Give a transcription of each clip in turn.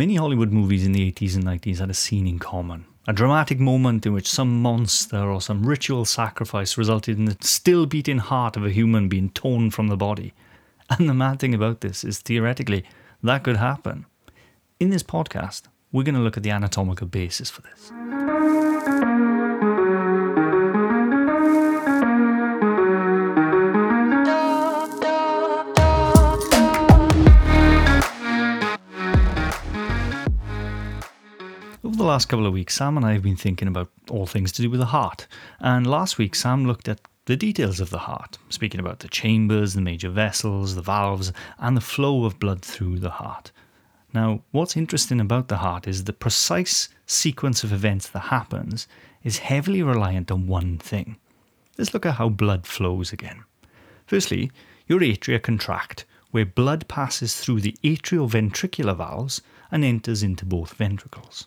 Many Hollywood movies in the 80s and 90s had a scene in common. A dramatic moment in which some monster or some ritual sacrifice resulted in the still beating heart of a human being torn from the body. And the mad thing about this is theoretically that could happen. In this podcast, we're going to look at the anatomical basis for this. Last couple of weeks, Sam and I have been thinking about all things to do with the heart. And last week, Sam looked at the details of the heart, speaking about the chambers, the major vessels, the valves, and the flow of blood through the heart. Now, what's interesting about the heart is the precise sequence of events that happens is heavily reliant on one thing. Let's look at how blood flows again. Firstly, your atria contract, where blood passes through the atrioventricular valves and enters into both ventricles.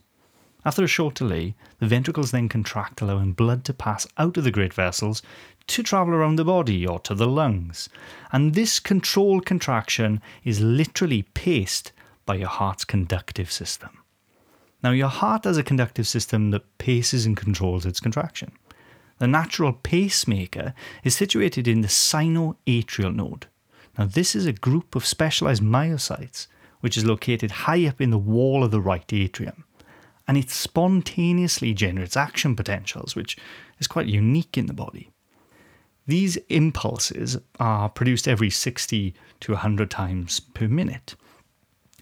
After a short delay, the ventricles then contract, allowing blood to pass out of the great vessels to travel around the body or to the lungs. And this controlled contraction is literally paced by your heart's conductive system. Now, your heart has a conductive system that paces and controls its contraction. The natural pacemaker is situated in the sinoatrial node. Now, this is a group of specialized myocytes which is located high up in the wall of the right atrium. And it spontaneously generates action potentials, which is quite unique in the body. These impulses are produced every 60 to 100 times per minute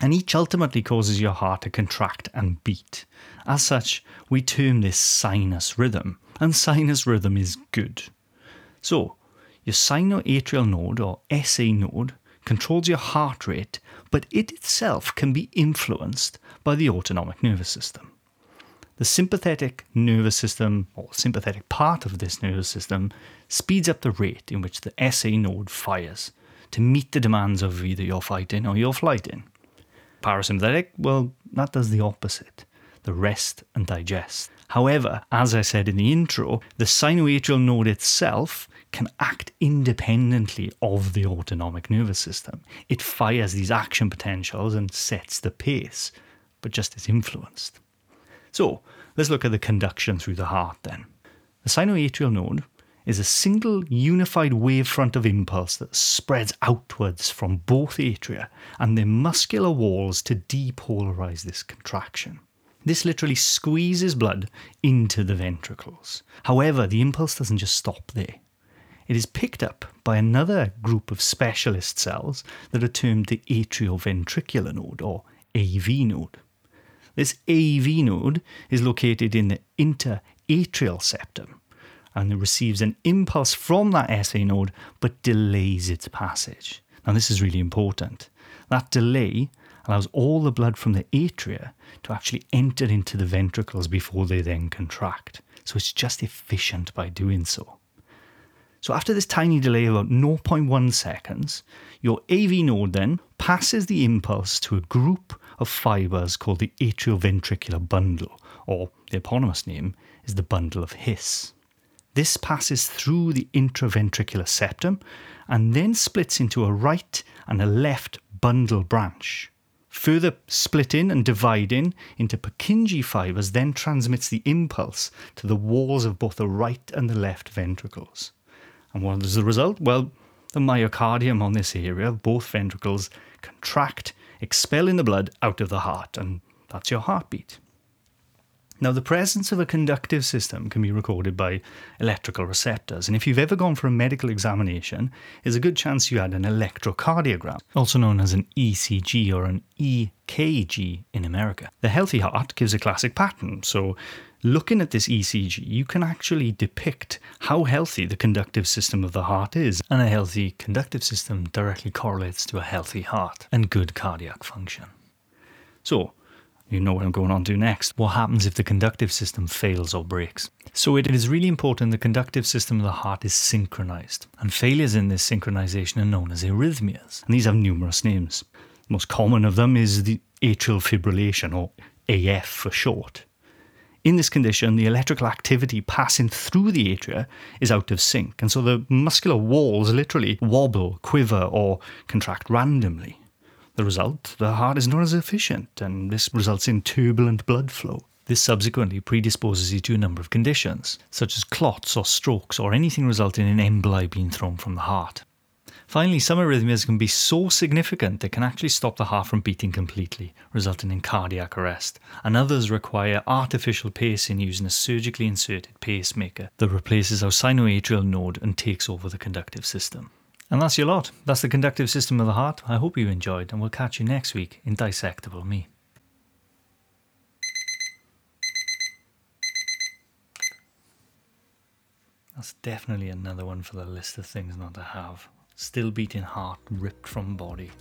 and each ultimately causes your heart to contract and beat. As such, we term this sinus rhythm, and sinus rhythm is good. So, your sinoatrial node, or SA node, controls your heart rate, but it itself can be influenced by the autonomic nervous system. The sympathetic nervous system, or sympathetic part of this nervous system, speeds up the rate in which the SA node fires to meet the demands of either your fighting or your flighting. Parasympathetic, well, that does the opposite the rest and digest. However, as I said in the intro, the sinoatrial node itself can act independently of the autonomic nervous system. It fires these action potentials and sets the pace, but just is influenced. So, let's look at the conduction through the heart then. The sinoatrial node is a single unified wavefront of impulse that spreads outwards from both atria and their muscular walls to depolarize this contraction. This literally squeezes blood into the ventricles. However, the impulse doesn't just stop there. It is picked up by another group of specialist cells that are termed the atrioventricular node or AV node. This AV node is located in the interatrial septum and it receives an impulse from that SA node but delays its passage. Now, this is really important. That delay allows all the blood from the atria to actually enter into the ventricles before they then contract. So it's just efficient by doing so. So after this tiny delay of about 0.1 seconds, your AV node then passes the impulse to a group of fibers called the atrioventricular bundle, or the eponymous name is the bundle of His. This passes through the intraventricular septum and then splits into a right and a left bundle branch. Further splitting and dividing into Purkinje fibers then transmits the impulse to the walls of both the right and the left ventricles. And what is the result? Well, the myocardium on this area of both ventricles contract, expelling the blood out of the heart, and that's your heartbeat. Now, the presence of a conductive system can be recorded by electrical receptors, and if you've ever gone for a medical examination, there's a good chance you had an electrocardiogram, also known as an ECG or an EKG in America. The healthy heart gives a classic pattern, so looking at this ECG, you can actually depict how healthy the conductive system of the heart is, and a healthy conductive system directly correlates to a healthy heart and good cardiac function. So, you know what I'm going on to next. What happens if the conductive system fails or breaks? So it is really important the conductive system of the heart is synchronized, and failures in this synchronization are known as arrhythmias, and these have numerous names. The most common of them is the atrial fibrillation, or AF for short. In this condition, the electrical activity passing through the atria is out of sync, and so the muscular walls literally wobble, quiver, or contract randomly. The result, the heart is not as efficient, and this results in turbulent blood flow. This subsequently predisposes you to a number of conditions, such as clots or strokes or anything resulting in emboli being thrown from the heart. Finally, some arrhythmias can be so significant they can actually stop the heart from beating completely, resulting in cardiac arrest, and others require artificial pacing using a surgically inserted pacemaker that replaces our sinoatrial node and takes over the conductive system. And that's your lot. That's the conductive system of the heart. I hope you enjoyed, and we'll catch you next week in Dissectable Me. That's definitely another one for the list of things not to have. Still beating heart ripped from body.